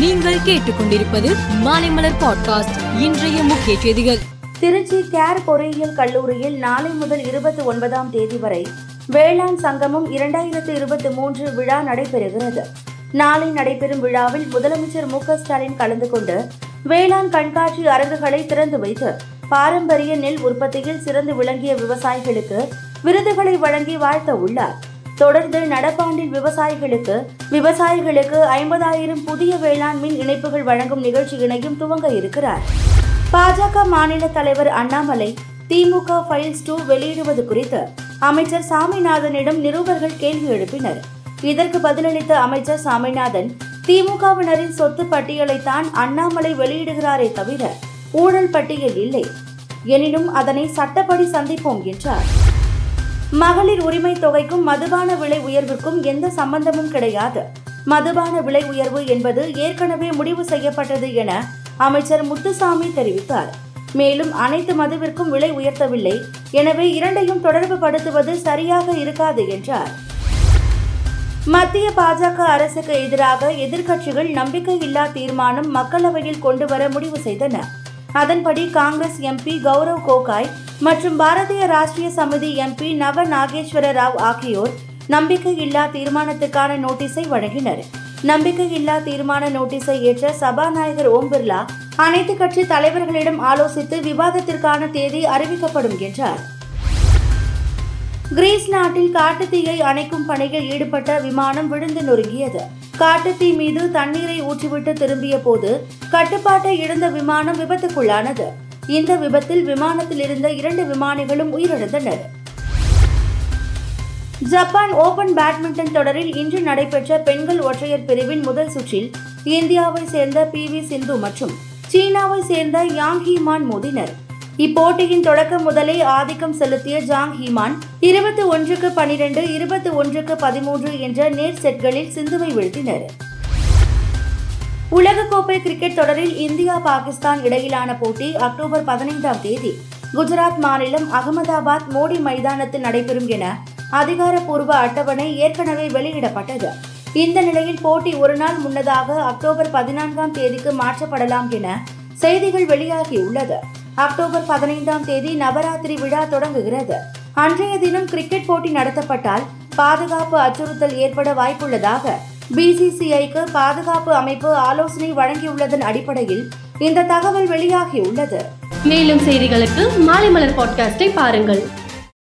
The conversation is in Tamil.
நீங்கள் கேட்டுக்கொண்டிருப்பது மாலைமலர் பாட்காஸ்ட் இன்றைய முக்கிய செய்திகள். திருச்சி கேர் பொறியியல் கல்லூரியில் நாளை முதல் இருபத்தி ஒன்பதாம் தேதி வரை வேளாண் சங்கமம் இரண்டாயிரத்து இருபத்தி மூன்று விழா நடைபெறுகிறது. நாளை நடைபெறும் விழாவில் முதலமைச்சர் மு ஸ்டாலின் கலந்து கொண்டு வேளாண் கண்காட்சி அரங்குகளை திறந்து வைத்து பாரம்பரிய நெல் உற்பத்தியில் சிறந்து விளங்கிய விவசாயிகளுக்கு விருதுகளை வழங்கி வாழ்த்த உள்ளார். தொடர்ந்து நடப்பாண்டில் விவசாயிகளுக்கு விவசாயிகளுக்கு ஐம்பதாயிரம் புதிய வேளாண் மின் இணைப்புகள் வழங்கும் நிகழ்ச்சியினையும் துவங்க இருக்கிறார். பாஜக மாநில தலைவர் அண்ணாமலை திமுக ஃபைல்ஸ் டூ வெளியிடுவது குறித்து அமைச்சர் சாமிநாதனிடம் நிருபர்கள் கேள்வி எழுப்பினர். இதற்கு பதிலளித்த அமைச்சர் சாமிநாதன் திமுகவினரின் சொத்து பட்டியலைத்தான் அண்ணாமலை வெளியிடுகிறாரே தவிர ஊழல் பட்டியல் இல்லை. எனினும் அதனை சட்டப்படி சந்திப்போம் என்றார். மகளிர் உரிமை தொகைக்கும் மதுபான விலை உயர்விற்கும் எந்த சம்பந்தமும் கிடையாது. மதுபான விலை உயர்வு என்பது ஏற்கனவே முடிவு செய்யப்பட்டது என அமைச்சர் முத்துசாமி தெரிவித்தார். மேலும் அனைத்து மதுவிற்கும் விலை உயர்த்தவில்லை. எனவே இரண்டையும் தொடர்பு படுத்துவது சரியாக இருக்காது என்றார். மத்திய பாஜக அரசுக்கு எதிராக எதிர்க்கட்சிகள் நம்பிக்கையில்லா தீர்மானம் மக்களவையில் கொண்டு வர முடிவு செய்தன. அதன்படி காங்கிரஸ் எம்பி கௌரவ் கோகாய் மற்றும் பாரதிய ராஷ்டிரிய சமிதி எம்பி நவ நாகேஸ்வர ராவ் ஆகியோர் நம்பிக்கையில்லா தீர்மானத்துக்கான நோட்டீஸை வழங்கினர். நம்பிக்கையில்லா தீர்மான நோட்டீஸை ஏற்ற சபாநாயகர் ஓம் பிர்லா அனைத்து கட்சி தலைவர்களிடம் ஆலோசித்து விவாதத்திற்கான தேதி அறிவிக்கப்படும் என்றார். கிரீஸ் நாட்டில் காட்டுத்தீயை அணைக்கும் பணியில் ஈடுபட்ட விமானம் விழுந்து நொறுங்கியது. காட்டுத்தீ மீது தண்ணீரை ஊற்றிவிட்டு திரும்பிய போது கட்டுப்பாட்டை இழந்த விமானம் விபத்துக்குள்ளானது. இந்த விபத்தில் விமானத்தில் இருந்த இரண்டு விமானிகளும் உயிரிழந்தனர். ஜப்பான் ஓபன் பேட்மிண்டன் தொடரில் இன்று நடைபெற்ற பெண்கள் ஒற்றையர் பிரிவின் முதல் சுற்றில் இந்தியாவை சேர்ந்த பி வி சிந்து மற்றும் சீனாவை சேர்ந்த யாங் ஹீமான் மோதினர். இப்போட்டியின் தொடக்கம் முதலே ஆதிக்கம் செலுத்திய ஜாங் ஹீமான் இருபத்தி ஒன்றுக்கு பனிரெண்டு இருபத்தி ஒன்றுக்கு பதிமூன்று என்ற நேர் செட்களில் சிந்துவை வீழ்த்தினர். உலகக்கோப்பை கிரிக்கெட் தொடரில் இந்தியா பாகிஸ்தான் இடையிலான போட்டி அக்டோபர் பதினைந்தாம் தேதி. குஜராத் மாநிலம் அகமதாபாத் மோடி மைதானத்தில் நடைபெறும் என அதிகாரப்பூர்வ அட்டவணை ஏற்கனவே வெளியிடப்பட்டது. இந்த நிலையில் போட்டி ஒரு நாள் முன்னதாக அக்டோபர் பதினான்காம் தேதிக்கு மாற்றப்படலாம் என செய்திகள் வெளியாகியுள்ளது. அக்டோபர் பதினைந்தாம் தேதி நவராத்திரி விழா தொடங்குகிறது. அன்றைய தினம் கிரிக்கெட் போட்டி நடத்தப்பட்டால் பாதுகாப்பு அச்சுறுத்தல் ஏற்பட வாய்ப்புள்ளதாக பிசிசிஐக்கு பாதுகாப்பு அமைப்பு ஆலோசனை வழங்கியுள்ளதன் அடிப்படையில் இந்த தகவல் வெளியாகியுள்ளது. மேலும் செய்திகளுக்கு மாலை மலர் பாட்காஸ்டை பாருங்கள்.